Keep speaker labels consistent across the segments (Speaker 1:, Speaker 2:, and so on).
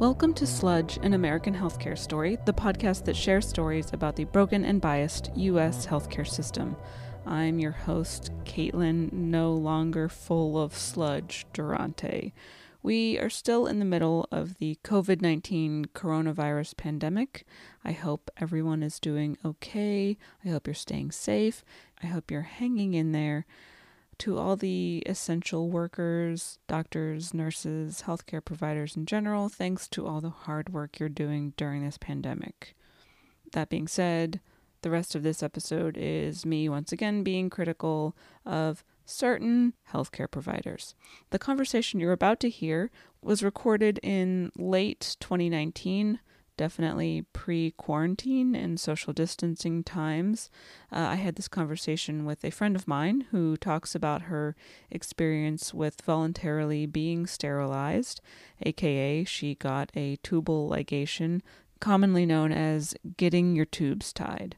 Speaker 1: Welcome to Sludge, an American healthcare story, the podcast that shares stories about the broken and biased U.S. healthcare system. I'm your host, Caitlin, no longer full of sludge, Durante. We are still in the middle of the COVID 19 coronavirus pandemic. I hope everyone is doing okay. I hope you're staying safe. I hope you're hanging in there to all the essential workers, doctors, nurses, healthcare providers in general, thanks to all the hard work you're doing during this pandemic. That being said, the rest of this episode is me once again being critical of certain healthcare providers. The conversation you're about to hear was recorded in late 2019 definitely pre quarantine and social distancing times. Uh, I had this conversation with a friend of mine who talks about her experience with voluntarily being sterilized, aka, she got a tubal ligation, commonly known as getting your tubes tied.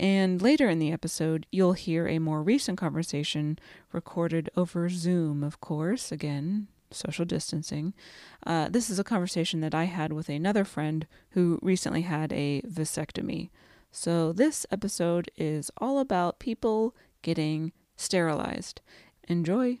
Speaker 1: And later in the episode, you'll hear a more recent conversation recorded over Zoom, of course, again, social distancing. Uh, this is a conversation that I had with another friend who recently had a vasectomy. So, this episode is all about people getting sterilized. Enjoy!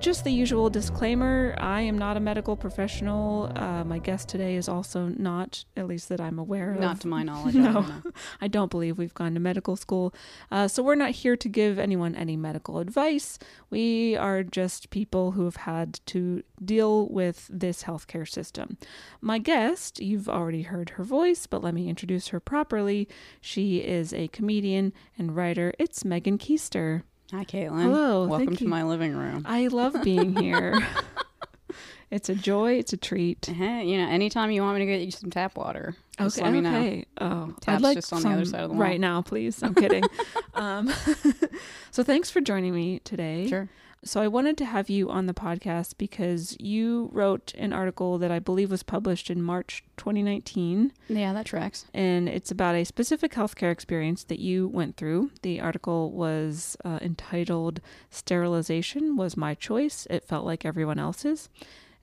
Speaker 1: Just the usual disclaimer I am not a medical professional. Uh, my guest today is also not, at least that I'm aware of.
Speaker 2: Not to my knowledge.
Speaker 1: no,
Speaker 2: I don't,
Speaker 1: I don't believe we've gone to medical school. Uh, so we're not here to give anyone any medical advice. We are just people who have had to deal with this healthcare system. My guest, you've already heard her voice, but let me introduce her properly. She is a comedian and writer. It's Megan Koester.
Speaker 2: Hi, Caitlin.
Speaker 1: Hello,
Speaker 2: Welcome to
Speaker 1: you.
Speaker 2: my living room.
Speaker 1: I love being here. it's a joy. It's a treat.
Speaker 2: Hey, you know, anytime you want me to get you some tap water, just
Speaker 1: okay.
Speaker 2: let me know.
Speaker 1: okay. Oh, I'd
Speaker 2: Tap's
Speaker 1: like
Speaker 2: just on the other side of the wall.
Speaker 1: right now, please. I'm kidding. um, so thanks for joining me today.
Speaker 2: Sure.
Speaker 1: So I wanted to have you on the podcast because you wrote an article that I believe was published in March 2019,
Speaker 2: Yeah, that tracks.
Speaker 1: and it's about a specific healthcare experience that you went through. The article was uh, entitled "Sterilization Was My Choice. It Felt Like Everyone Else's,"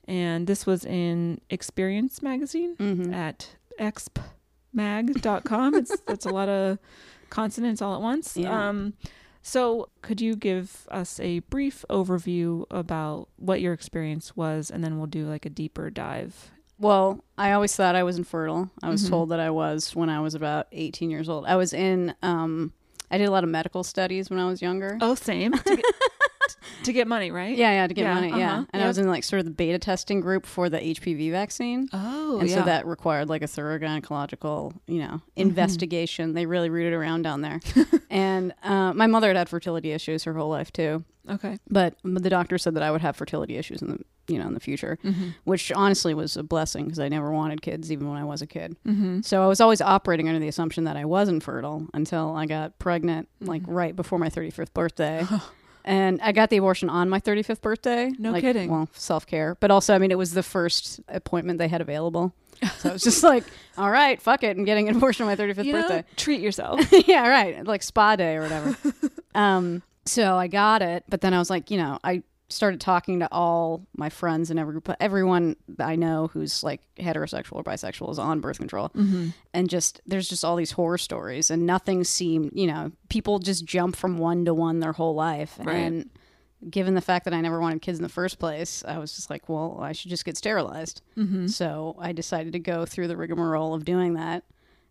Speaker 1: and this was in Experience magazine
Speaker 2: Mm-hmm.
Speaker 1: at expmag.com. it's it's a lot of consonants all at once.
Speaker 2: Yeah.
Speaker 1: Um so could you give us a brief overview about what your experience was and then we'll do like a deeper dive.
Speaker 2: Well, I always thought I was infertile. I was
Speaker 1: Mhm.
Speaker 2: told that I was when I was about 18 years old. I was in, um, I did a lot of medical studies when I was younger.
Speaker 1: Oh, same. To, get, money, right?
Speaker 2: Yeah, yeah, to get
Speaker 1: Yeah,
Speaker 2: money. Yeah.
Speaker 1: uh-huh,
Speaker 2: And
Speaker 1: yep.
Speaker 2: I was in like sort of the beta testing group for the HPV vaccine.
Speaker 1: Oh,
Speaker 2: and
Speaker 1: yeah.
Speaker 2: so that required like a thorough gynecological, you know,
Speaker 1: Mm-hmm.
Speaker 2: investigation. They really rooted around down there. and uh, my mother had had fertility issues her whole life too,
Speaker 1: okay.
Speaker 2: but the doctor said that I would have fertility issues in the, you know, in the future,
Speaker 1: Mhm.
Speaker 2: which honestly was a blessing because I never wanted kids even when I was a kid.
Speaker 1: Mhm.
Speaker 2: So I was always operating under the assumption that I wasn't fertile until I got pregnant, like
Speaker 1: Mm-hmm.
Speaker 2: right before my 35th birthday. And I got the abortion on my 35th birthday.
Speaker 1: No
Speaker 2: like,
Speaker 1: kidding.
Speaker 2: Well, self care. But also, I mean, it was the first appointment they had available. So it was just like, all right, fuck it. I'm getting an abortion on my 35th
Speaker 1: You know,
Speaker 2: birthday.
Speaker 1: treat yourself.
Speaker 2: yeah, right. Like spa day or whatever. um, so I got it. But then I was like, you know, I started talking to all my friends and every, everyone I know who's like heterosexual or bisexual is on birth control
Speaker 1: mm-hmm.
Speaker 2: and just there's just all these horror stories and nothing seemed you know people just jump from one to one their whole life
Speaker 1: Right.
Speaker 2: and given the fact that i never wanted kids in the first place i was just like well i should just get sterilized
Speaker 1: Mm-hmm.
Speaker 2: so i decided to go through the rigmarole of doing that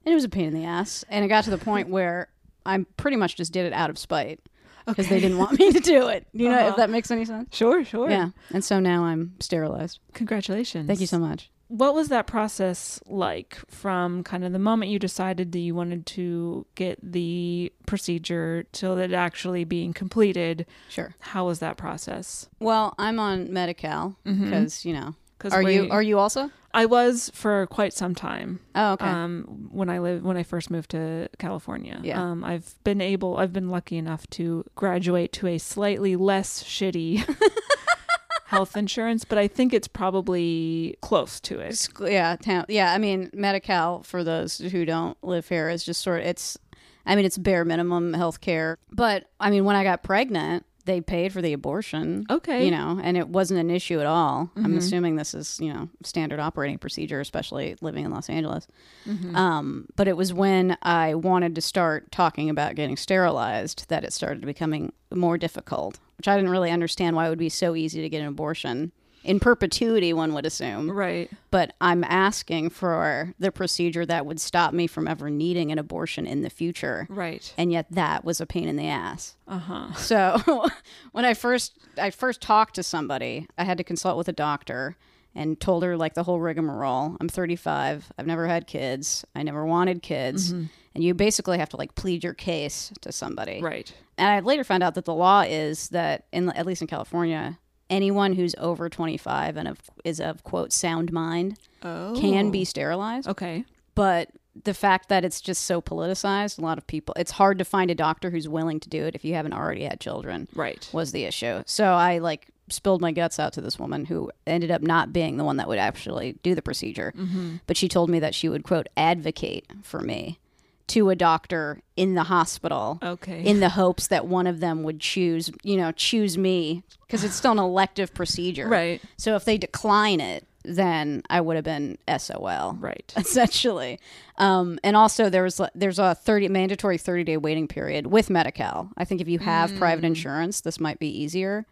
Speaker 2: and it was a pain in the ass and it got to the point where i pretty much just did it out of spite because they didn't want me to do it you know
Speaker 1: Uh-huh.
Speaker 2: if that makes any sense
Speaker 1: Sure, sure.
Speaker 2: yeah and so now i'm sterilized
Speaker 1: Congratulations.
Speaker 2: thank you so much
Speaker 1: What was that process like from kind of the moment you decided that you wanted to get the procedure till it actually being completed?
Speaker 2: sure
Speaker 1: How was that process?
Speaker 2: well i'm on medi-cal
Speaker 1: Mhm.
Speaker 2: because you know
Speaker 1: 'Cause
Speaker 2: are
Speaker 1: we-
Speaker 2: you are you also
Speaker 1: I was for quite some time.
Speaker 2: Oh, okay.
Speaker 1: Um, when I lived when I first moved to California.
Speaker 2: Yeah.
Speaker 1: Um, I've been able. I've been lucky enough to graduate to a slightly less shitty health insurance, but I think it's probably close to it.
Speaker 2: Yeah, town. Yeah, I mean, Medi-Cal for those who don't live here is just sort of it's. I mean, it's bare minimum health care. But I mean, when I got pregnant, they paid for the abortion.
Speaker 1: Okay.
Speaker 2: You know, and it wasn't an issue at all. I'm
Speaker 1: Mhm.
Speaker 2: assuming this is, you know, standard operating procedure, especially living in Los Angeles.
Speaker 1: Mhm.
Speaker 2: Um, but it was when I wanted to start talking about getting sterilized that it started becoming more difficult, which I didn't really understand why it would be so easy to get an abortion in perpetuity, one would assume.
Speaker 1: right.
Speaker 2: But I'm asking for the procedure that would stop me from ever needing an abortion in the future.
Speaker 1: Right.
Speaker 2: And yet that was a pain in the ass.
Speaker 1: Uh huh.
Speaker 2: So when I first I first talked to somebody, I had to consult with a doctor and told her like the whole rigmarole. I'm 35. I've never had kids. I never wanted kids.
Speaker 1: Mm-hmm.
Speaker 2: And you basically have to like plead your case to somebody.
Speaker 1: Right.
Speaker 2: And I later found out that the law is that in at least in California, anyone who's over 25 and of, is of quote sound mind
Speaker 1: Oh.
Speaker 2: can be sterilized
Speaker 1: Okay.
Speaker 2: but the fact that it's just so politicized a lot of people it's hard to find a doctor who's willing to do it if you haven't already had children
Speaker 1: Right.
Speaker 2: was the issue so i like spilled my guts out to this woman who ended up not being the one that would actually do the procedure
Speaker 1: Mm-hmm.
Speaker 2: but she told me that she would quote advocate for me to a doctor in the hospital
Speaker 1: Okay.
Speaker 2: in the hopes that one of them would choose you know choose me because it's still an elective procedure
Speaker 1: right.
Speaker 2: so if they decline it then i would have been sol
Speaker 1: Right.
Speaker 2: essentially. Um, and also there was there's a 30 mandatory 30 day waiting period with Medi-Cal. I think if you have private
Speaker 1: Mm.
Speaker 2: insurance, this might be easier.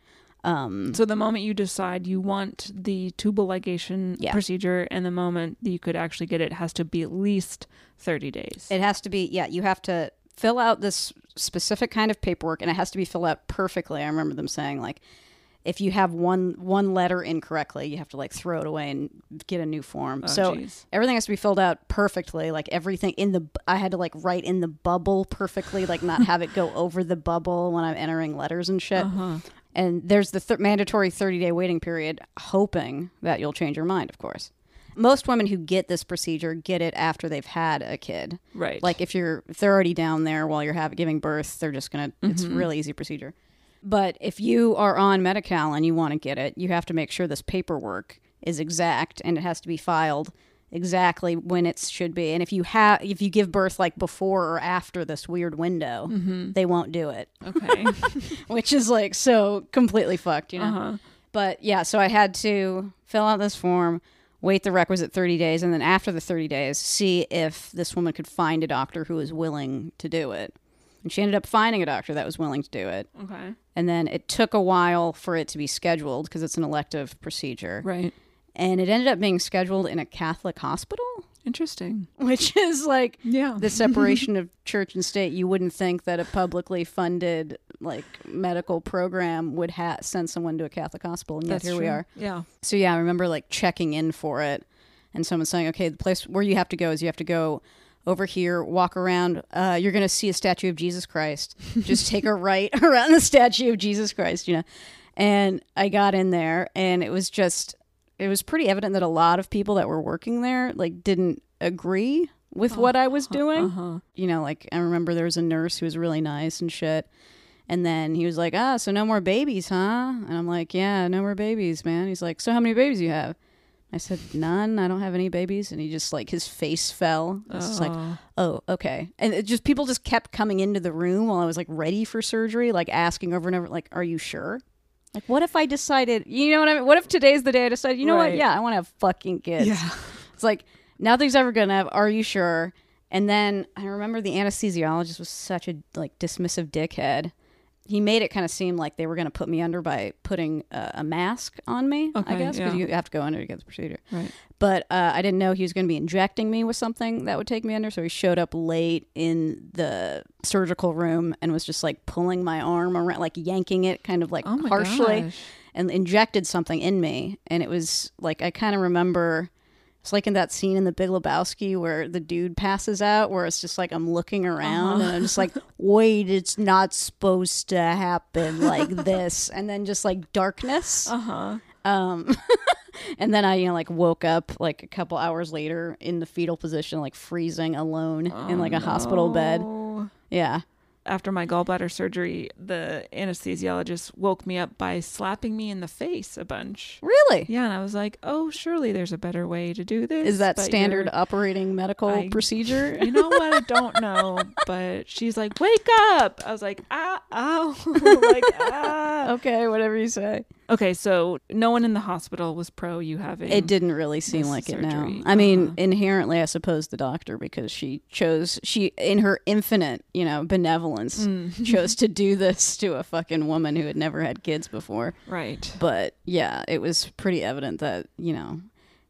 Speaker 2: Um,
Speaker 1: So the moment you decide you want the tubal ligation
Speaker 2: Yeah.
Speaker 1: procedure, and the moment that you could actually get it has to be at least thirty days.
Speaker 2: it has to be yeah, you have to fill out this specific kind of paperwork and it has to be filled out perfectly. I remember them saying like if you have one one letter incorrectly, you have to like throw it away and get a new form.
Speaker 1: Oh,
Speaker 2: so
Speaker 1: geez.
Speaker 2: everything has to be filled out perfectly like everything in the i had to like write in the bubble perfectly like not have it go over the bubble when i'm entering letters and shit
Speaker 1: Uh-huh.
Speaker 2: And there's the th- mandatory 30 day waiting period hoping that you'll change your mind of course. Most women who get this procedure get it after they've had a kid.
Speaker 1: Right.
Speaker 2: like if you're if they're already down there while you're having giving birth they're just gonna it's a really easy procedure. But if you are on Medi-Cal and you want to get it, you have to make sure this paperwork is exact and it has to be filed exactly when it should be. And if you have if you give birth like before or after this weird window, they won't do it,
Speaker 1: okay.
Speaker 2: which is like so completely fucked, you know.
Speaker 1: uh-huh.
Speaker 2: But yeah, so I had to fill out this form, wait the requisite 30 days, and then after the 30 days, see if this woman could find a doctor who was willing to do it. And she ended up finding a doctor that was willing to do it.
Speaker 1: Okay.
Speaker 2: And then it took a while for it to be scheduled because it's an elective procedure.
Speaker 1: Right.
Speaker 2: And it ended up being scheduled in a Catholic hospital,
Speaker 1: Interesting.
Speaker 2: which is like
Speaker 1: Yeah.
Speaker 2: the separation of church and state. You wouldn't think that a publicly funded like medical program would ha- send someone to a Catholic hospital, and yet
Speaker 1: That's
Speaker 2: here we are.
Speaker 1: Yeah.
Speaker 2: So yeah, I remember like checking in for it, and someone saying, "Okay, the place where you have to go is you have to go over here, walk around. Uh, you're gonna see a statue of Jesus Christ. Just take a right around the statue of Jesus Christ, you know." And I got in there, and it was just, it was pretty evident that a lot of people that were working there like didn't agree with what I was doing
Speaker 1: Uh-huh.
Speaker 2: you know, like I remember there was a nurse who was really nice and shit. And then he was like, "Ah, so no more babies, huh?" And I'm like, "Yeah, no more babies, man." He's like, "So how many babies do you have?" I said, "None. I don't have any babies." And he just like his face fell. It's just like,
Speaker 1: Oh.
Speaker 2: "Oh, okay." And it just people just kept coming into the room while I was like ready for surgery, like asking over and over, like, "Are you sure?" Like, what if I decided, you know what I mean? What if today's the day I decided, you know what? Yeah, I want to have fucking kids.
Speaker 1: Yeah.
Speaker 2: It's like nothing's ever gonna have. Are you sure? And then I remember the anesthesiologist was such a like dismissive dickhead. He made it kind of seem like they were gonna put me under by putting uh, a mask on me.
Speaker 1: okay, I
Speaker 2: guess because
Speaker 1: yeah.
Speaker 2: you have to go under to get the procedure.
Speaker 1: Right.
Speaker 2: But uh, I didn't know he was going to be injecting me with something that would take me under. So he showed up late in the surgical room and was just like pulling my arm around, like yanking it, kind of like
Speaker 1: Oh
Speaker 2: harshly
Speaker 1: gosh.
Speaker 2: and injected something in me. And it was like, I kind of remember it's like in that scene in The Big Lebowski where the dude passes out, where it's just like I'm looking around and I'm just like, wait, it's not supposed to happen like this. And then just like darkness.
Speaker 1: Uh-huh.
Speaker 2: Um, and then I, you know, like woke up like a couple hours later in the fetal position, like freezing alone in like a hospital bed.
Speaker 1: Oh.
Speaker 2: Yeah.
Speaker 1: After my gallbladder surgery, the anesthesiologist woke me up by slapping me in the face a bunch.
Speaker 2: Really?
Speaker 1: Yeah, and I was like, "Oh, surely there's a better way to do this."
Speaker 2: Is that standard operating medical
Speaker 1: I-
Speaker 2: procedure?
Speaker 1: You know what? I don't know, but she's like, "Wake up!" I was like, "Ah, ow!" like, ah.
Speaker 2: okay, whatever you say.
Speaker 1: Okay, so no one in the hospital was pro you having.
Speaker 2: It didn't really seem like it now.
Speaker 1: surgery.
Speaker 2: I mean,
Speaker 1: Uh-huh.
Speaker 2: inherently, I suppose the doctor, because she chose, she, in her infinite, you know, benevolence,
Speaker 1: Mm.
Speaker 2: chose to do this to a fucking woman who had never had kids before.
Speaker 1: right.
Speaker 2: But yeah, it was pretty evident that, you know,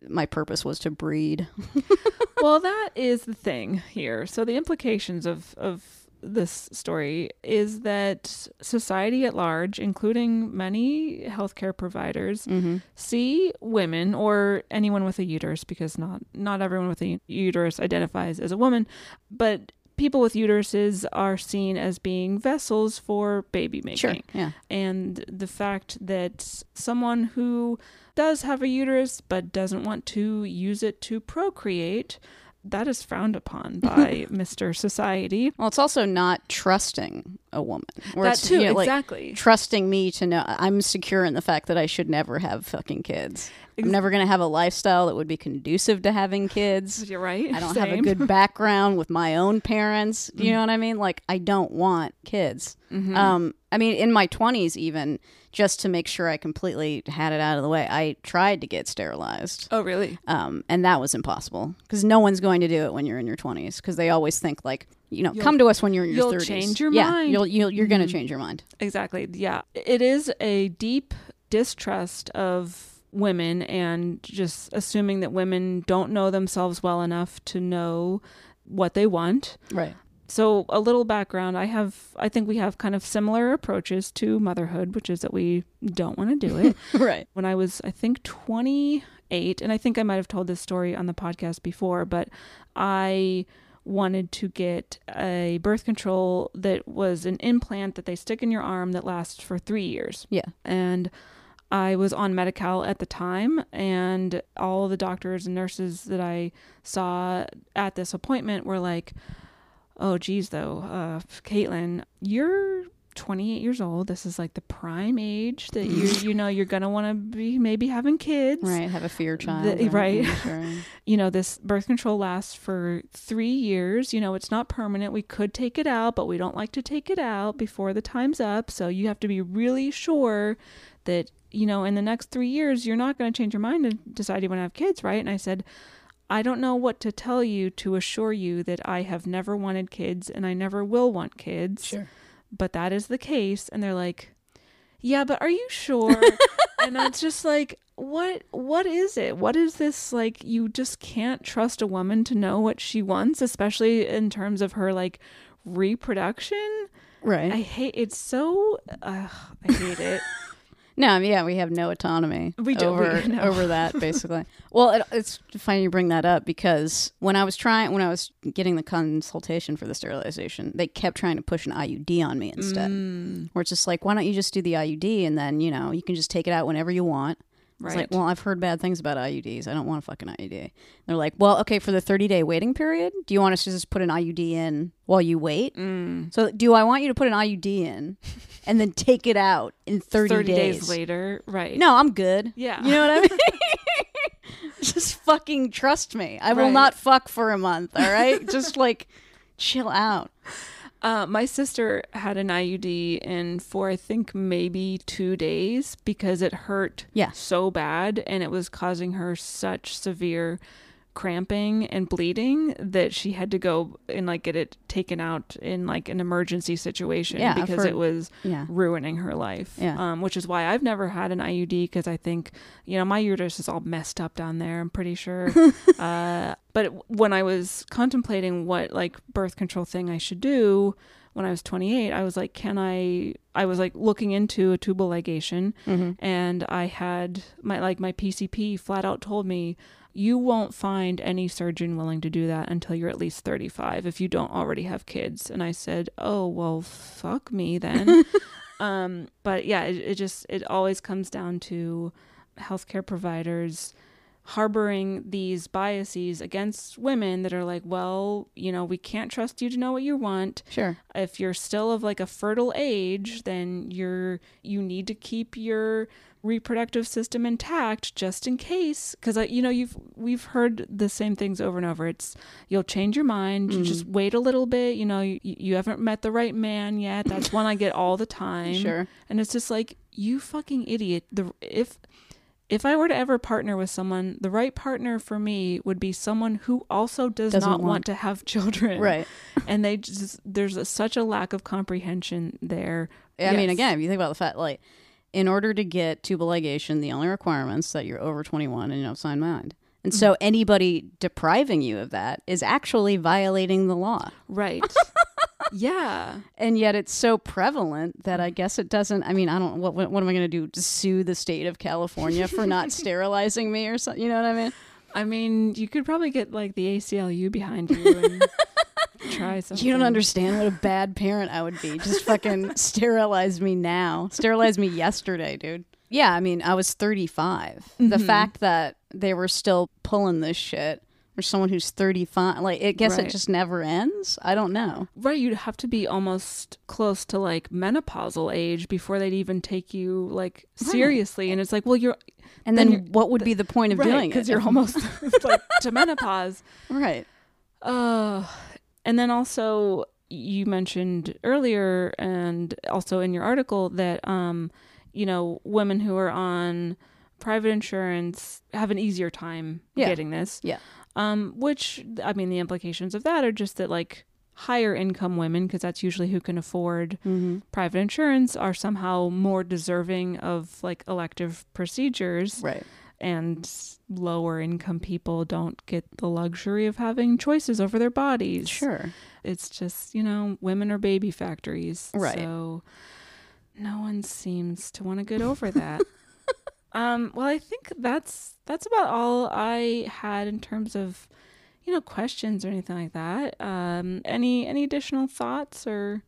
Speaker 2: my purpose was to breed.
Speaker 1: well, that is the thing here. So the implications of of this story is that society at large, including many healthcare providers,
Speaker 2: Mm-hmm.
Speaker 1: see women or anyone with a uterus because not not everyone with a uterus identifies as a woman, but people with uteruses are seen as being vessels for baby making
Speaker 2: Sure. Yeah.
Speaker 1: and the fact that someone who does have a uterus but doesn't want to use it to procreate that is frowned upon by Mr. Society.
Speaker 2: Well, it's also not trusting a woman. Or
Speaker 1: that
Speaker 2: it's,
Speaker 1: too,
Speaker 2: you know, like,
Speaker 1: exactly.
Speaker 2: trusting me to know I'm secure in the fact that I should never have fucking kids. I'm never going to have a lifestyle that would be conducive to having kids.
Speaker 1: You're right.
Speaker 2: I don't have a good background with my own parents. Do you know what I mean? Like I don't want kids.
Speaker 1: Mhm.
Speaker 2: Um I mean in my 20s even just to make sure I completely had it out of the way. I tried to get sterilized.
Speaker 1: oh, really?
Speaker 2: Um and that was impossible cuz no one's going to do it when you're in your 20s cuz they always think like, you know,
Speaker 1: You'll-
Speaker 2: come to us when you're in your
Speaker 1: you'll
Speaker 2: 30s.
Speaker 1: change your
Speaker 2: yeah,
Speaker 1: mind.
Speaker 2: You'll, you'll you're going
Speaker 1: Mhm.
Speaker 2: to change your mind.
Speaker 1: Exactly. Yeah. It is a deep distrust of women and just assuming that women don't know themselves well enough to know what they want.
Speaker 2: Right.
Speaker 1: So, a little background I have, I think we have kind of similar approaches to motherhood, which is that we don't want to do it.
Speaker 2: right.
Speaker 1: when I was, I think, 28, and I think I might have told this story on the podcast before, but I wanted to get a birth control that was an implant that they stick in your arm that lasts for three years.
Speaker 2: Yeah.
Speaker 1: And I was on Medi-Cal at the time, and all the doctors and nurses that I saw at this appointment were like, "Oh, geez, though, uh, Caitlin, you're 28 years old. This is like the prime age that mm. you you know you're gonna want to be maybe having kids.
Speaker 2: Right, have a fear child.
Speaker 1: The- right.
Speaker 2: sure.
Speaker 1: You know, this birth control lasts for three years. You know, it's not permanent. We could take it out, but we don't like to take it out before the time's up. So you have to be really sure that you know in the next three years you're not going to change your mind and decide you want to have kids, right? And I said. I don't know what to tell you to assure you that I have never wanted kids and I never will want kids
Speaker 2: Sure.
Speaker 1: But that is the case. And they're like yeah but are you sure? And it's just like what what is it? What is this like you just can't trust a woman to know what she wants especially in terms of her like reproduction?
Speaker 2: Right.
Speaker 1: i hate it's so uh, i hate it
Speaker 2: No, yeah, we have no autonomy
Speaker 1: We do-
Speaker 2: over
Speaker 1: we- no.
Speaker 2: over that basically. well, it, it's funny you bring that up because when I was trying when I was getting the consultation for the sterilization, they kept trying to push an IUD on me instead.
Speaker 1: Mm,
Speaker 2: Where it's just like, why don't you just do the IUD and then you know you can just take it out whenever you want.
Speaker 1: Right
Speaker 2: It's like, well, I've heard bad things about IUDs. I don't want a fucking IUD. They're like, well, okay, for the 30 day waiting period, do you want us to just put an IUD in while you wait?
Speaker 1: mm,
Speaker 2: So, do I want you to put an IUD in and then take it out in 30,
Speaker 1: 30 days.
Speaker 2: days?
Speaker 1: later right
Speaker 2: No, I'm good.
Speaker 1: yeah
Speaker 2: You know what I mean? just fucking trust me. I will
Speaker 1: Right.
Speaker 2: not fuck for a month, all right? just like chill out.
Speaker 1: Uh, my sister had an IUD in for I think maybe two days because it hurt
Speaker 2: Yeah.
Speaker 1: so bad and it was causing her such severe cramping and bleeding that she had to go and like get it taken out in like an emergency situation
Speaker 2: Yeah,
Speaker 1: because
Speaker 2: heard-
Speaker 1: it was
Speaker 2: Yeah.
Speaker 1: ruining her life.
Speaker 2: Yeah.
Speaker 1: Um, which is why I've never had an IUD because I think, you know, my uterus is all messed up down there. I'm pretty sure. uh, but when I was contemplating what like birth control thing I should do when I was 28, I was like, can I? I was like looking into a tubal ligation,
Speaker 2: Mm-hmm.
Speaker 1: and I had my like my PCP flat out told me. You won't find any surgeon willing to do that until you're at least 35 if you don't already have kids. And I said, "Oh, well, fuck me then." um, but yeah, it, it just it always comes down to healthcare providers harboring these biases against women that are like, well, you know, we can't trust you to know what you want.
Speaker 2: Sure.
Speaker 1: If you're still of like a fertile age, then you're you need to keep your reproductive system intact just in case because you know you've we've heard the same things over and over. It's you'll change your mind you just mm. wait a little bit you know you, you haven't met the right man yet. That's one i get all the time.
Speaker 2: Sure.
Speaker 1: and it's just like you fucking idiot. The if if i were to ever partner with someone the right partner for me would be someone who also does
Speaker 2: Doesn't
Speaker 1: not want,
Speaker 2: want-
Speaker 1: to have children.
Speaker 2: Right.
Speaker 1: and they just there's a, such a lack of comprehension there.
Speaker 2: I mean, again, if you think about the fact, like, in order to get tubal ligation, the only requirements that you're over 21 and you have sound mind. And
Speaker 1: Mm-hmm.
Speaker 2: so anybody depriving you of that is actually violating the law.
Speaker 1: right yeah
Speaker 2: And yet it's so prevalent that I guess it doesn't. I mean, I don't. What, what, am I going to do? To sue the state of California for not sterilizing me or something? You know what I mean?
Speaker 1: I mean, you could probably get like the ACLU behind you and try something.
Speaker 2: You don't understand what a bad parent I would be. Just fucking sterilize me now. Sterilize me yesterday, dude. Yeah, I mean, I was 35. The
Speaker 1: Mm-hmm.
Speaker 2: fact that they were still pulling this shit for someone who's 35, like, I guess
Speaker 1: Right.
Speaker 2: it just never ends. I don't know.
Speaker 1: Right, you'd have to be almost close to like menopausal age before they'd even take you like seriously. And it's like, well, you're
Speaker 2: And
Speaker 1: Then
Speaker 2: then,
Speaker 1: you're-
Speaker 2: what would be the point of
Speaker 1: right
Speaker 2: doing it?
Speaker 1: because you're almost like to menopause.
Speaker 2: right.
Speaker 1: Uh, and then also you mentioned earlier, and also in your article that um, you know, women who are on private insurance have an easier time
Speaker 2: Yeah.
Speaker 1: getting this.
Speaker 2: Yeah.
Speaker 1: Um, which I mean, the implications of that are just that like higher income women, because that's usually who can afford
Speaker 2: Mm-hmm.
Speaker 1: private insurance, are somehow more deserving of like elective procedures
Speaker 2: Right.
Speaker 1: And lower income people don't get the luxury of having choices over their bodies.
Speaker 2: Sure.
Speaker 1: It's just, you know, women are baby factories.
Speaker 2: Right.
Speaker 1: So no one seems to want to get over that. um, well, I think that's that's about all I had in terms of, you know, questions or anything like that. Um, any any additional thoughts or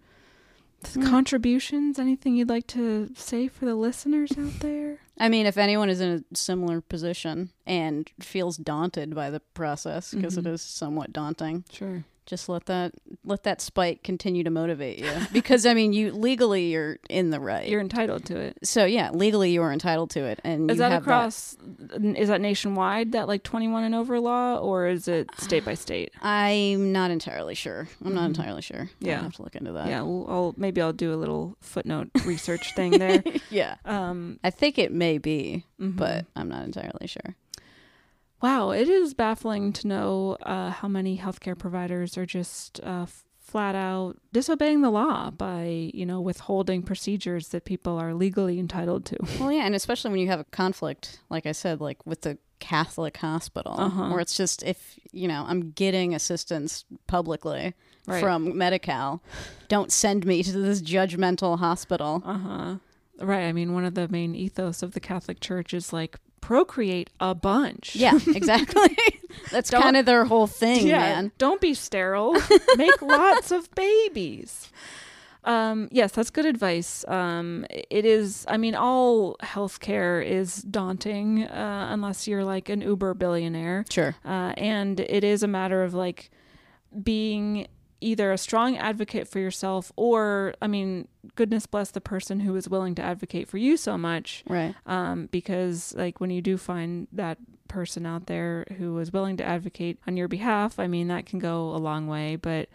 Speaker 2: Hmm.
Speaker 1: contributions? Anything you'd like to say for the listeners out there?
Speaker 2: I mean, if anyone is in a similar position and feels daunted by the process, because
Speaker 1: Mhm.
Speaker 2: is somewhat daunting,
Speaker 1: Sure.
Speaker 2: Just let that let that spike continue to motivate you. because I mean, you legally you're in the right.
Speaker 1: You're entitled to it.
Speaker 2: so yeah, legally you are entitled to it, and
Speaker 1: Is that across? Is that nationwide? That like 21 and over law, or is it state by state?
Speaker 2: I'm not entirely sure. I'm not
Speaker 1: Mhm.
Speaker 2: entirely sure.
Speaker 1: Yeah.
Speaker 2: I'll have to look into that.
Speaker 1: yeah, well, I'll maybe I'll do a little footnote research thing there.
Speaker 2: yeah.
Speaker 1: Um,
Speaker 2: I think it may be,
Speaker 1: mhm.
Speaker 2: but I'm not entirely sure.
Speaker 1: Wow, it is baffling to know uh, how many healthcare providers are just uh, flat out disobeying the law by you know withholding procedures that people are legally entitled to.
Speaker 2: Well, yeah, and especially when you have a conflict, like I said, like with the Catholic hospital,
Speaker 1: Uh-huh.
Speaker 2: where it's just if you know I'm getting assistance publicly
Speaker 1: Right.
Speaker 2: from Medi-Cal, don't send me to this judgmental hospital.
Speaker 1: Uh huh. Right. I mean, one of the main ethos of the Catholic Church is like procreate a bunch.
Speaker 2: Yeah, exactly. That's kind of their whole thing,
Speaker 1: yeah,
Speaker 2: man.
Speaker 1: Don't be sterile. Make lots of babies. Um, yes, that's good advice. Um, it is. I mean, all healthcare is daunting uh, unless you're like an uber billionaire,
Speaker 2: Sure.
Speaker 1: uh, and it is a matter of like being either a strong advocate for yourself or, I mean, goodness bless the person who is willing to advocate for you so much
Speaker 2: Right.
Speaker 1: um, because like when you do find that person out there who is willing to advocate on your behalf, I mean that can go a long way. But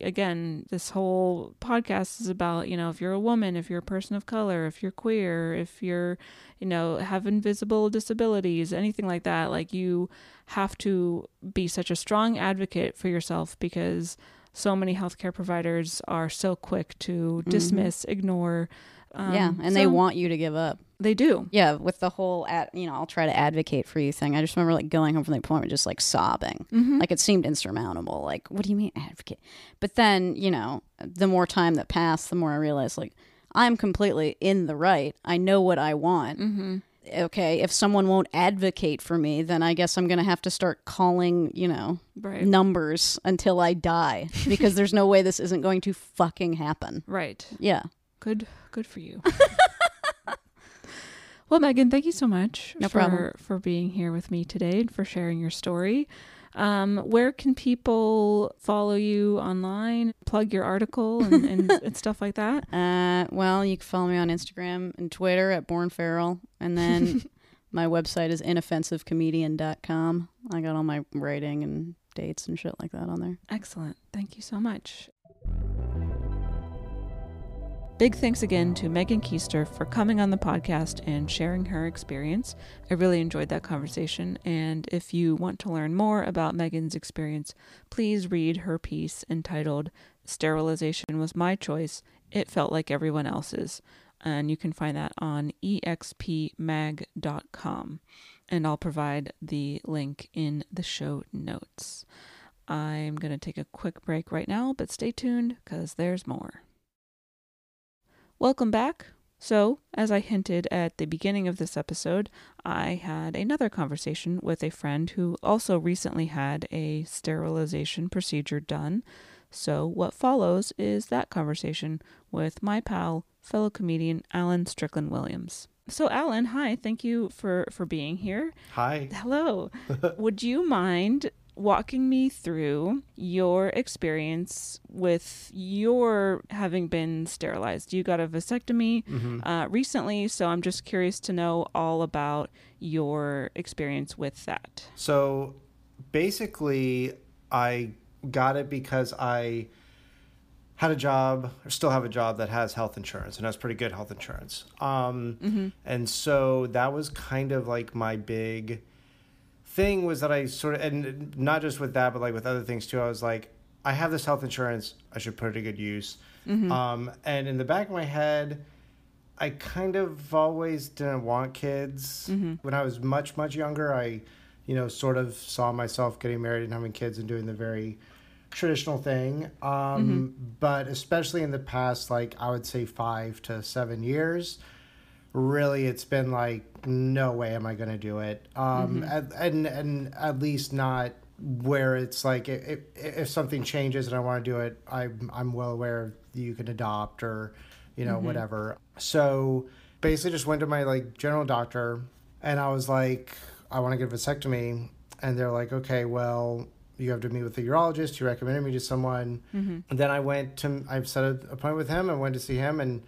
Speaker 1: again, this whole podcast is about you know if you're a woman, if you're a person of color, if you're queer, if you're you know have invisible disabilities, anything like that, like you have to be such a strong advocate for yourself because so many healthcare providers are so quick to dismiss, ignore. Um,
Speaker 2: yeah, and they want you to give up.
Speaker 1: they do.
Speaker 2: Yeah, with the whole at you know, I'll try to advocate for you thing. I just remember like going home from the appointment just like sobbing.
Speaker 1: Mm-hmm.
Speaker 2: Like it seemed insurmountable. Like, what do you mean advocate? But then, you know, the more time that passed, the more I realized like I'm completely in the right. I know what I want.
Speaker 1: Mm-hmm.
Speaker 2: Okay, if someone won't advocate for me, then I guess I'm going to have to start calling, you know,
Speaker 1: Right.
Speaker 2: numbers until I die because there's no way this isn't going to fucking happen.
Speaker 1: Right.
Speaker 2: Yeah.
Speaker 1: Good good for you. Well, Megan, thank you so much
Speaker 2: No
Speaker 1: for,
Speaker 2: problem.
Speaker 1: for being here with me today and for sharing your story. Um, where can people follow you online, plug your article and, and, and stuff like that?
Speaker 2: Uh, well, you can follow me on Instagram and Twitter at Born Feral, and then my website is inoffensivecomedian.com. I got all my writing and dates and shit like that on there.
Speaker 1: Excellent. Thank you so much. Big thanks again to Megan Koester for coming on the podcast and sharing her experience. I really enjoyed that conversation. And if you want to learn more about Megan's experience, please read her piece entitled Sterilization Was My Choice. It Felt Like Everyone Else's. And you can find that on expmag.com. And I'll provide the link in the show notes. I'm going to take a quick break right now, but stay tuned because there's more. Welcome back. So, as I hinted at the beginning of this episode, I had another conversation with a friend who also recently had a sterilization procedure done. So, what follows is that conversation with my pal, fellow comedian Alan Strickland Williams. So, Alan, hi, thank you for for being here.
Speaker 3: Hi.
Speaker 1: Hello. Would you mind walking me through your experience with your having been sterilized? You got a vasectomy uh, recently, so I'm just curious to know all about your experience with that.
Speaker 3: So basically, I got it because I had a job, or still have a job that has health insurance and has pretty good health insurance. Um, And so that was kind of like my big thing was that I sort of, and not just with that, but like with other things too, I was like, I have this health insurance, I should put it to good use. Um, and in the back of my head, I kind of always didn't want kids. When I was much, much younger, I, you know, sort of saw myself getting married and having kids and doing the very traditional thing. Um, But especially in the past, like I would say five to seven years, really it's been like, no way am I going to do it. Um, mm-hmm. and, and, and at least not where it's like if, if something changes and I want to do it, I'm, I'm well aware you can adopt or, you know, mm-hmm. whatever. So basically just went to my like general doctor and I was like, I want to get a vasectomy. And they're like, okay, well, you have to meet with the urologist. He recommended me to someone. And then I went to, I've set an appointment with him and went to see him. And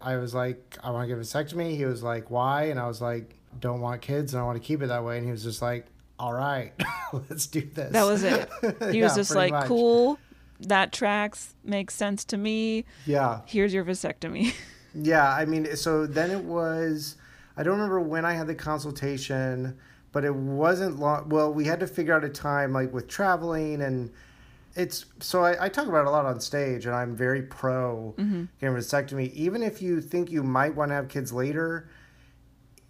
Speaker 3: I was like, I want to get a vasectomy. He was like, why? And I was like, don't want kids and I want to keep it that way. And he was just like, all right, let's do this.
Speaker 1: That was it. He was just like,
Speaker 3: much.
Speaker 1: cool, that tracks, makes sense to me.
Speaker 3: Yeah.
Speaker 1: Here's your vasectomy.
Speaker 3: Yeah, I mean, so then it was. I don't remember when I had the consultation, but it wasn't long. Well, we had to figure out a time, like with traveling, and it's so I, I talk about it a lot on stage, and I'm very pro mm-hmm. getting a vasectomy. Even if you think you might want to have kids later,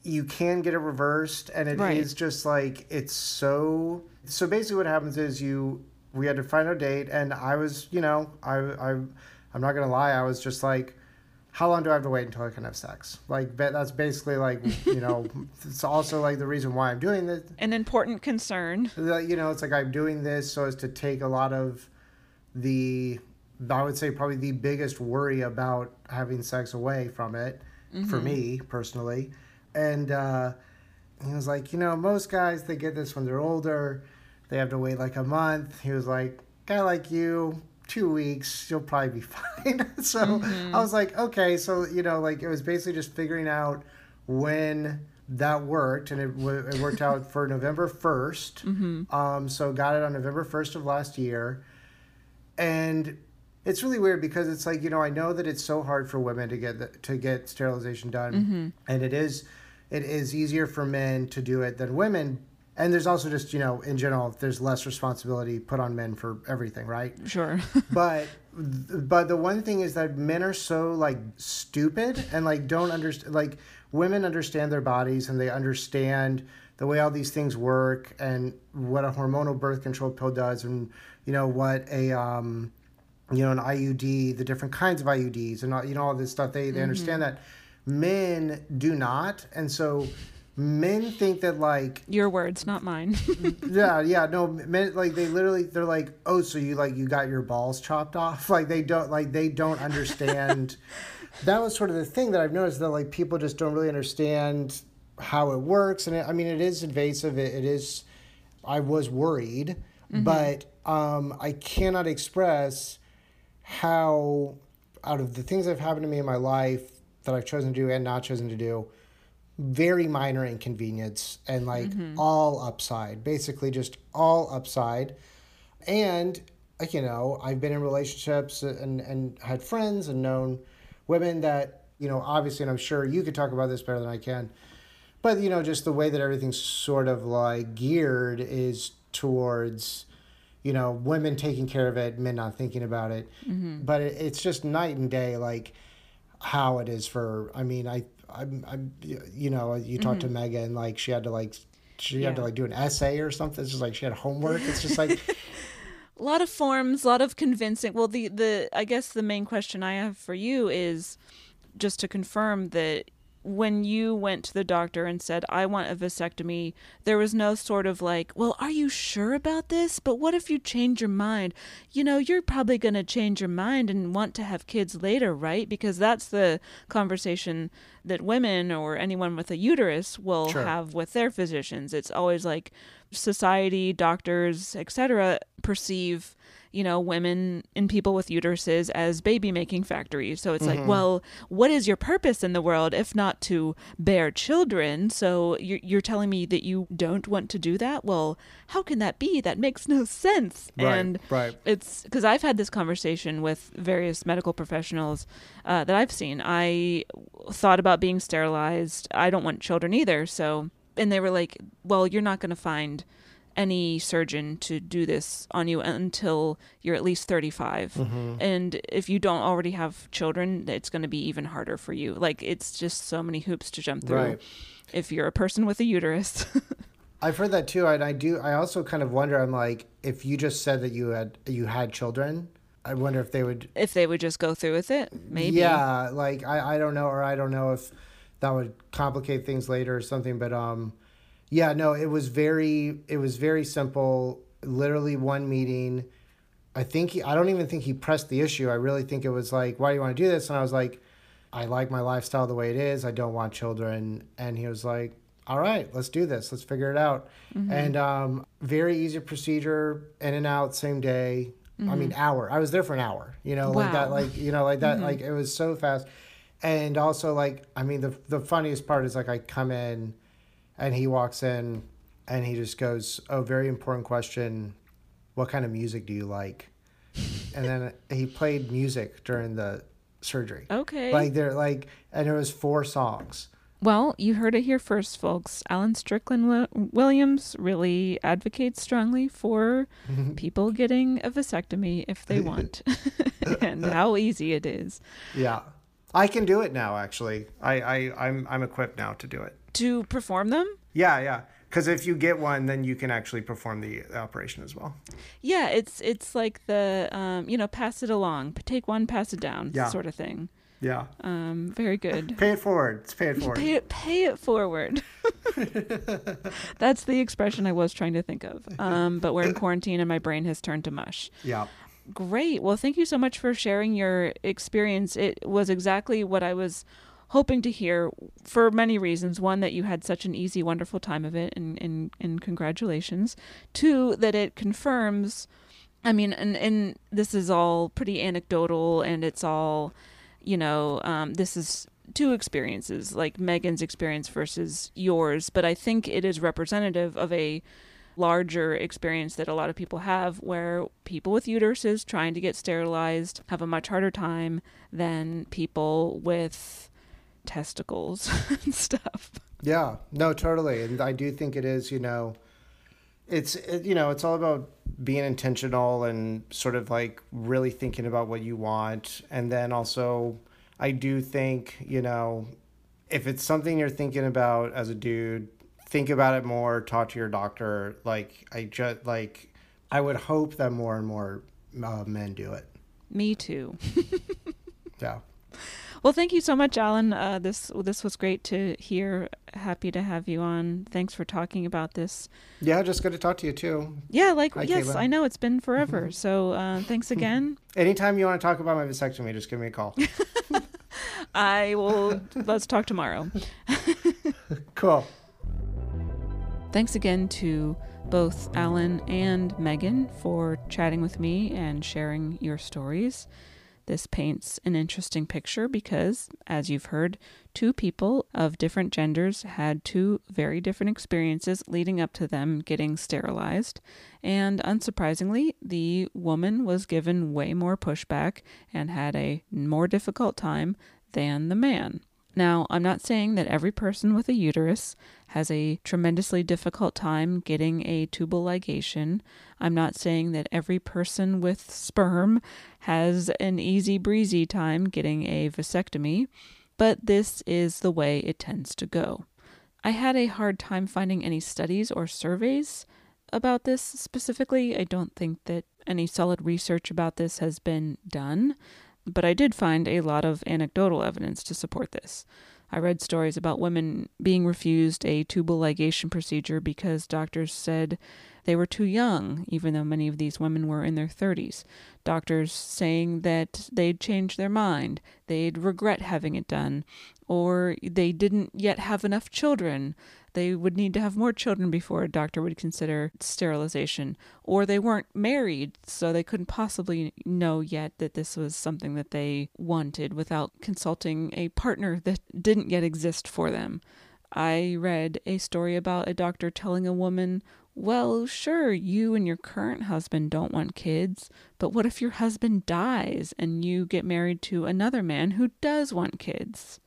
Speaker 3: you can get it reversed, and it is
Speaker 1: Right.
Speaker 3: just like it's so. So basically, what happens is you we had to find a date, and I was, you know, I I I'm not gonna lie, I was just like how long do I have to wait until I can have sex? Like that's basically like you know it's also like the reason why I'm doing this.
Speaker 1: An important concern.
Speaker 3: You know, it's like I'm doing this so as to take a lot of the I would say probably the biggest worry about having sex away from it for me personally. And uh, he was like, you know, most guys they get this when they're older. They have to wait like a month. He was like, guy like you, two weeks, you'll probably be fine. so I mm-hmm. was like, okay, so you know, like it was basically just figuring out when that worked, and it, w- it worked out for November 1st mm-hmm. Um, so got it on November first of last year, and it's really weird because it's like you know I know that it's so hard for women to get the, to get sterilization done, mm-hmm. and it is it is easier for men to do it than women. And there's also just you know in general there's less responsibility put on men for everything, right?
Speaker 1: Sure.
Speaker 3: but but the one thing is that men are so like stupid and like don't understand like women understand their bodies and they understand the way all these things work and what a hormonal birth control pill does and you know what a um you know an IUD the different kinds of IUDs and all, you know all this stuff they they understand that men do not and so men think that like
Speaker 1: Your words, not mine.
Speaker 3: yeah, yeah, no, men like they literally they're like, oh, so you like you got your balls chopped off? Like they don't like they don't understand. that was sort of the thing that I've noticed that like people just don't really understand how it works, and it, I mean, it is invasive. It, it is. I was worried, but um, I cannot express how out of the things that have happened to me in my life that I've chosen to do and not chosen to do, very minor inconvenience and like mm-hmm. all upside, basically just all upside. And like, you know, I've been in relationships and and had friends and known women that, you know, obviously and I'm sure you could talk about this better than I can. But you know, just the way that everything's sort of like geared is towards you know, women taking care of it, men not thinking about it. Mm-hmm. But it, it's just night and day, like how it is for. I mean, I, I'm, I'm, you know, you talked to mm-hmm. Megan, like she had to like, she had to like do an essay or something. It's just like she had homework. It's just like,
Speaker 1: a lot of forms, a lot of convincing. Well, the the I guess the main question I have for you is just to confirm that when you went to the doctor and said I want a vasectomy, there was no sort of like, well, are you sure about this? But what if you change your mind? You know, you're probably going to change your mind and want to have kids later, right? Because that's the conversation that women or anyone with a uterus will
Speaker 3: Sure.
Speaker 1: have with their physicians. It's always like society, doctors, etc. perceive, you know, women and people with uteruses as baby making factories. So it's like, well, what is your purpose in the world if not to bear children? So you're, you're telling me that you don't want to do that? Well, how can that be? That makes no sense.
Speaker 3: Right,
Speaker 1: and
Speaker 3: right.
Speaker 1: it's because I've had this conversation with various medical professionals uh, that I've seen. I thought about being sterilized. I don't want children either. So, and they were like, well, you're not going to find any surgeon to do this on you until you're at least 35.
Speaker 3: Mm-hmm.
Speaker 1: And if you don't already have children, it's going to be even harder for you. Like, it's just so many hoops to jump through
Speaker 3: Right.
Speaker 1: if you're a person with a uterus.
Speaker 3: I've heard that too, and I do. I also kind of wonder. I'm like, if you just said that you had you had children, I wonder if they would
Speaker 1: if they would just go through with it, maybe.
Speaker 3: Yeah, like I, I don't know, or I don't know if that would complicate things later or something. But um, yeah, no, it was very, it was very simple. Literally one meeting. I think he, I don't even think he pressed the issue. I really think it was like, why do you want to do this? And I was like, I like my lifestyle the way it is. I don't want children. And he was like, all right, let's do this. Let's figure it out. Mm-hmm. And um, very easy procedure, in and out, same day. I mean, mm-hmm. hour. I was there for an hour. You know, like that. Like you know, like that. Mm-hmm. Like it was so fast. And also, like I mean, the the funniest part is like I come in, and he walks in, and he just goes, "Oh, very important question. What kind of music do you like?" And then he played music during the surgery.
Speaker 1: Okay.
Speaker 3: Like they're like, and it was four songs.
Speaker 1: Well, you heard it here first, folks. Alan Strickland Williams really advocates strongly for mm-hmm. people getting a vasectomy if they want, and how easy it is
Speaker 3: Yeah, I can do it now. Actually, I I I'm I'm equipped now to do it.
Speaker 1: To perform them.
Speaker 3: Yeah, yeah. Because if you get one, then you can actually perform the operation as well.
Speaker 1: Yeah, it's it's like the um, you know pass it along, take one, pass it down,
Speaker 3: Yeah.
Speaker 1: sort of thing.
Speaker 3: Yeah.
Speaker 1: Um, very good.
Speaker 3: Pay it forward. It's pay it forward.
Speaker 1: Pay it, pay it forward. That's the expression I was trying to think of. Um, but we're in quarantine and my brain has turned to mush.
Speaker 3: Yeah.
Speaker 1: Great. Well, thank you so much for sharing your experience. It was exactly what I was hoping to hear for many reasons. One, that you had such an easy, wonderful time of it, and, and, and congratulations. Two, that it confirms. I mean, and, and this is all pretty anecdotal and it's all, you know, um, this is two experiences, like Megan's experience versus yours, but I think it is representative of a larger experience that a lot of people have where people with uteruses trying to get sterilized have a much harder time than people with testicles and stuff.
Speaker 3: Yeah. No, totally. And I do think it is, you know, it's, it, you know, it's all about being intentional and sort of like really thinking about what you want. And then also, I do think, you know, if it's something you're thinking about as a dude, think about it more, talk to your doctor. Like, I just, like, I would hope that more and more uh, men do it.
Speaker 1: Me too.
Speaker 3: Yeah.
Speaker 1: Well, thank you so much, Alan. Uh, this this was great to hear. Happy to have you on. Thanks for talking about this.
Speaker 3: Yeah, just good to talk to you too.
Speaker 1: Yeah, like
Speaker 3: Hi,
Speaker 1: yes,
Speaker 3: Caitlin.
Speaker 1: I know it's been forever. so uh, thanks again.
Speaker 3: Anytime you want to talk about my vasectomy, just give me a call.
Speaker 1: I will. let's talk tomorrow.
Speaker 3: Cool.
Speaker 1: Thanks again to both Alan and Megan for chatting with me and sharing your stories. This paints an interesting picture because, as you've heard, two people of different genders had two very different experiences leading up to them getting sterilized. And unsurprisingly, the woman was given way more pushback and had a more difficult time than the man. Now, I'm not saying that every person with a uterus has a tremendously difficult time getting a tubal ligation. I'm not saying that every person with sperm has an easy breezy time getting a vasectomy, but this is the way it tends to go. I had a hard time finding any studies or surveys about this specifically. I don't think that any solid research about this has been done but I did find a lot of anecdotal evidence to support this. I read stories about women being refused a tubal ligation procedure because doctors said they were too young, even though many of these women were in their 30s. Doctors saying that they'd change their mind, they'd regret having it done, or they didn't yet have enough children, they would need to have more children before a doctor would consider sterilization, or they weren't married, so they couldn't possibly know yet that this was something that they wanted without consulting a partner that didn't yet exist for them. I read a story about a doctor telling a woman, Well, sure, you and your current husband don't want kids, but what if your husband dies and you get married to another man who does want kids?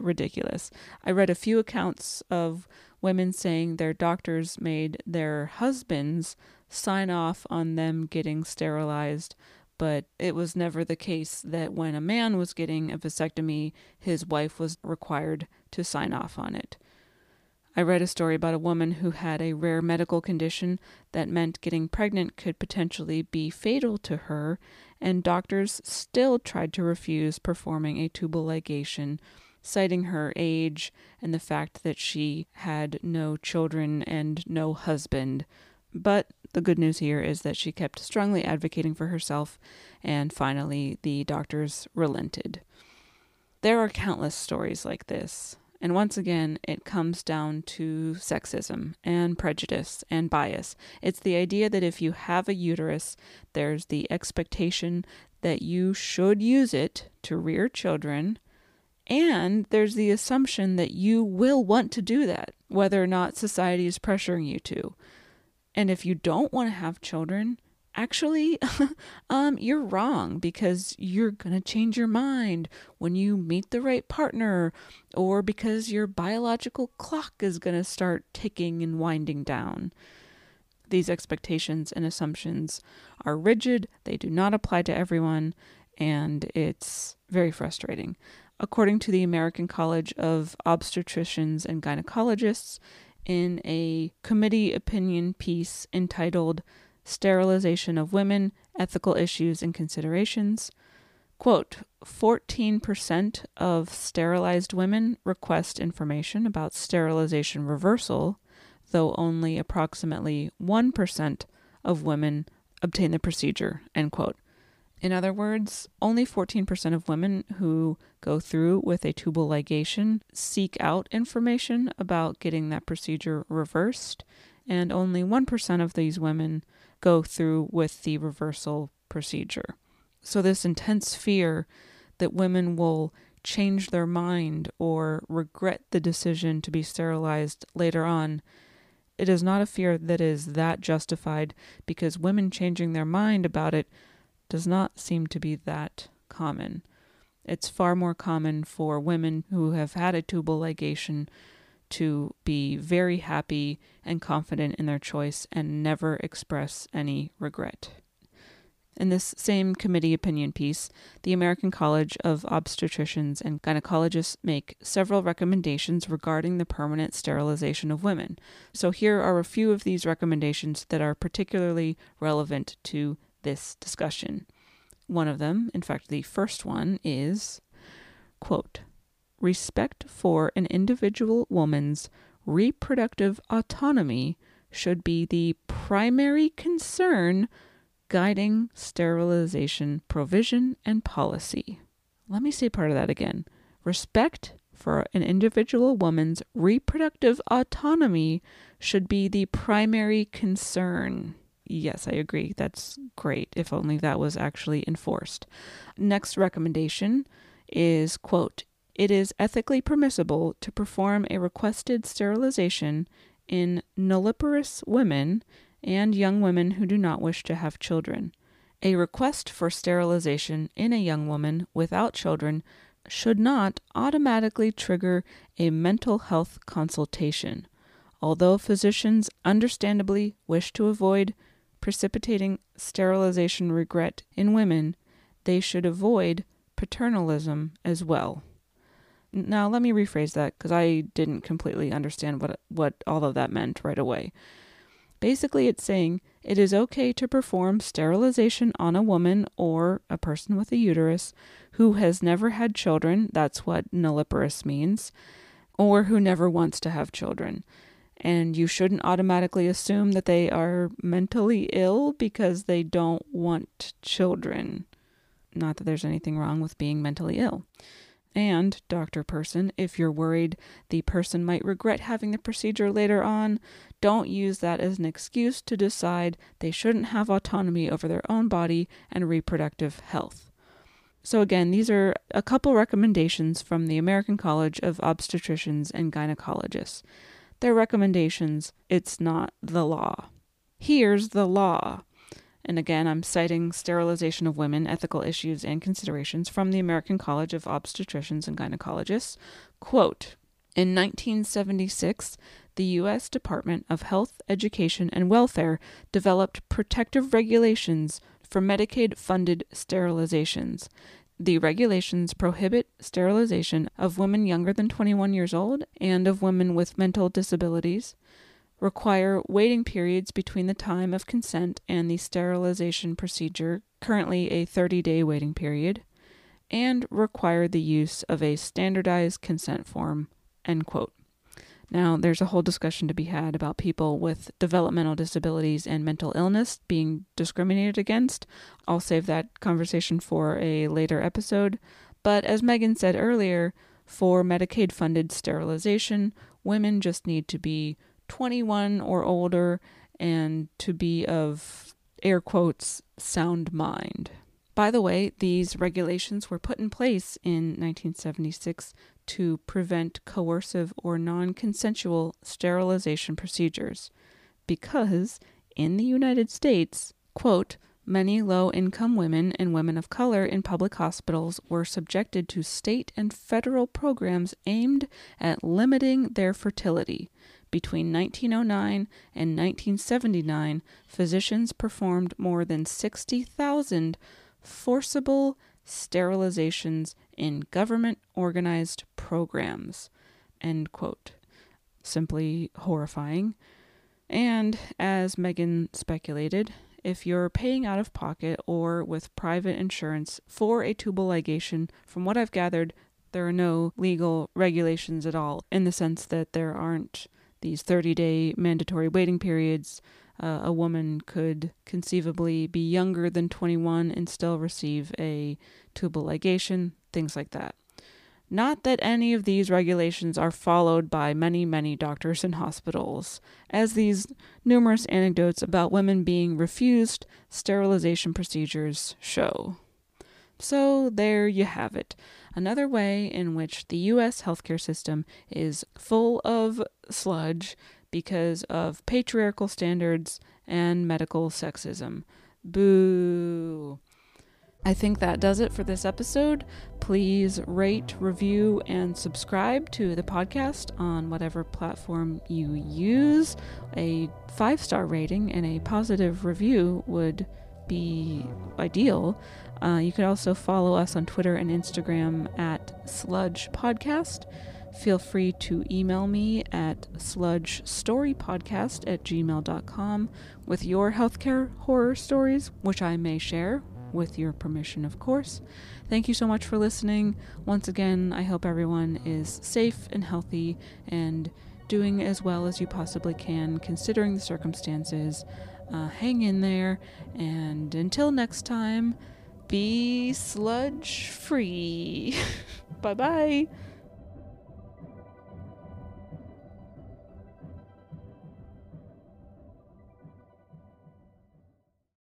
Speaker 1: Ridiculous. I read a few accounts of women saying their doctors made their husbands sign off on them getting sterilized, but it was never the case that when a man was getting a vasectomy, his wife was required to sign off on it. I read a story about a woman who had a rare medical condition that meant getting pregnant could potentially be fatal to her, and doctors still tried to refuse performing a tubal ligation citing her age and the fact that she had no children and no husband. But the good news here is that she kept strongly advocating for herself, and finally the doctors relented. There are countless stories like this, and once again, it comes down to sexism and prejudice and bias. It's the idea that if you have a uterus, there's the expectation that you should use it to rear children and there's the assumption that you will want to do that, whether or not society is pressuring you to. And if you don't want to have children, actually, um, you're wrong because you're going to change your mind when you meet the right partner or because your biological clock is going to start ticking and winding down. These expectations and assumptions are rigid, they do not apply to everyone, and it's very frustrating. According to the American College of Obstetricians and Gynecologists, in a committee opinion piece entitled Sterilization of Women Ethical Issues and Considerations, quote, 14% of sterilized women request information about sterilization reversal, though only approximately 1% of women obtain the procedure, end quote. In other words, only 14% of women who go through with a tubal ligation seek out information about getting that procedure reversed, and only 1% of these women go through with the reversal procedure. So, this intense fear that women will change their mind or regret the decision to be sterilized later on. It is not a fear that is that justified because women changing their mind about it does not seem to be that common. It's far more common for women who have had a tubal ligation to be very happy and confident in their choice and never express any regret. In this same committee opinion piece, the American College of Obstetricians and Gynecologists make several recommendations regarding the permanent sterilization of women. So here are a few of these recommendations that are particularly relevant to this discussion. One of them, in fact, the first one is quote, respect for an individual woman's reproductive autonomy should be the primary concern guiding sterilization provision and policy. Let me say part of that again. Respect for an individual woman's reproductive autonomy should be the primary concern. Yes, I agree. That's great if only that was actually enforced. Next recommendation is quote, it is ethically permissible to perform a requested sterilization in nulliparous women and young women who do not wish to have children. A request for sterilization in a young woman without children should not automatically trigger a mental health consultation, although physicians understandably wish to avoid precipitating sterilization regret in women, they should avoid paternalism as well. Now, let me rephrase that because I didn't completely understand what what all of that meant right away. Basically, it's saying it is okay to perform sterilization on a woman or a person with a uterus who has never had children. That's what nulliparous means, or who never wants to have children. And you shouldn't automatically assume that they are mentally ill because they don't want children. Not that there's anything wrong with being mentally ill. And, Dr. Person, if you're worried the person might regret having the procedure later on, don't use that as an excuse to decide they shouldn't have autonomy over their own body and reproductive health. So, again, these are a couple recommendations from the American College of Obstetricians and Gynecologists. They're recommendations, it's not the law. Here's the law. And again, I'm citing Sterilization of Women Ethical Issues and Considerations from the American College of Obstetricians and Gynecologists. Quote In 1976, the U.S. Department of Health, Education, and Welfare developed protective regulations for Medicaid funded sterilizations. The regulations prohibit sterilization of women younger than 21 years old and of women with mental disabilities require waiting periods between the time of consent and the sterilization procedure, currently a 30 day waiting period, and require the use of a standardized consent form. End quote. Now, there's a whole discussion to be had about people with developmental disabilities and mental illness being discriminated against. I'll save that conversation for a later episode. But as Megan said earlier, for Medicaid funded sterilization, women just need to be 21 or older and to be of air quotes sound mind. By the way, these regulations were put in place in 1976 to prevent coercive or non consensual sterilization procedures because in the United States, quote, many low income women and women of color in public hospitals were subjected to state and federal programs aimed at limiting their fertility. Between 1909 and 1979, physicians performed more than 60,000 forcible sterilizations in government organized programs. End quote. Simply horrifying. And as Megan speculated, if you're paying out of pocket or with private insurance for a tubal ligation, from what I've gathered, there are no legal regulations at all in the sense that there aren't these 30 day mandatory waiting periods. Uh, a woman could conceivably be younger than 21 and still receive a tubal ligation, things like that. Not that any of these regulations are followed by many, many doctors and hospitals, as these numerous anecdotes about women being refused sterilization procedures show. So there you have it. Another way in which the US healthcare system is full of sludge because of patriarchal standards and medical sexism. Boo. I think that does it for this episode. Please rate, review, and subscribe to the podcast on whatever platform you use. A five star rating and a positive review would be ideal. Uh, you can also follow us on Twitter and Instagram at Sludge Podcast. Feel free to email me at sludgestorypodcast at gmail.com with your healthcare horror stories, which I may share with your permission, of course. Thank you so much for listening. Once again, I hope everyone is safe and healthy and doing as well as you possibly can, considering the circumstances. Uh, hang in there, and until next time, be sludge free. bye bye.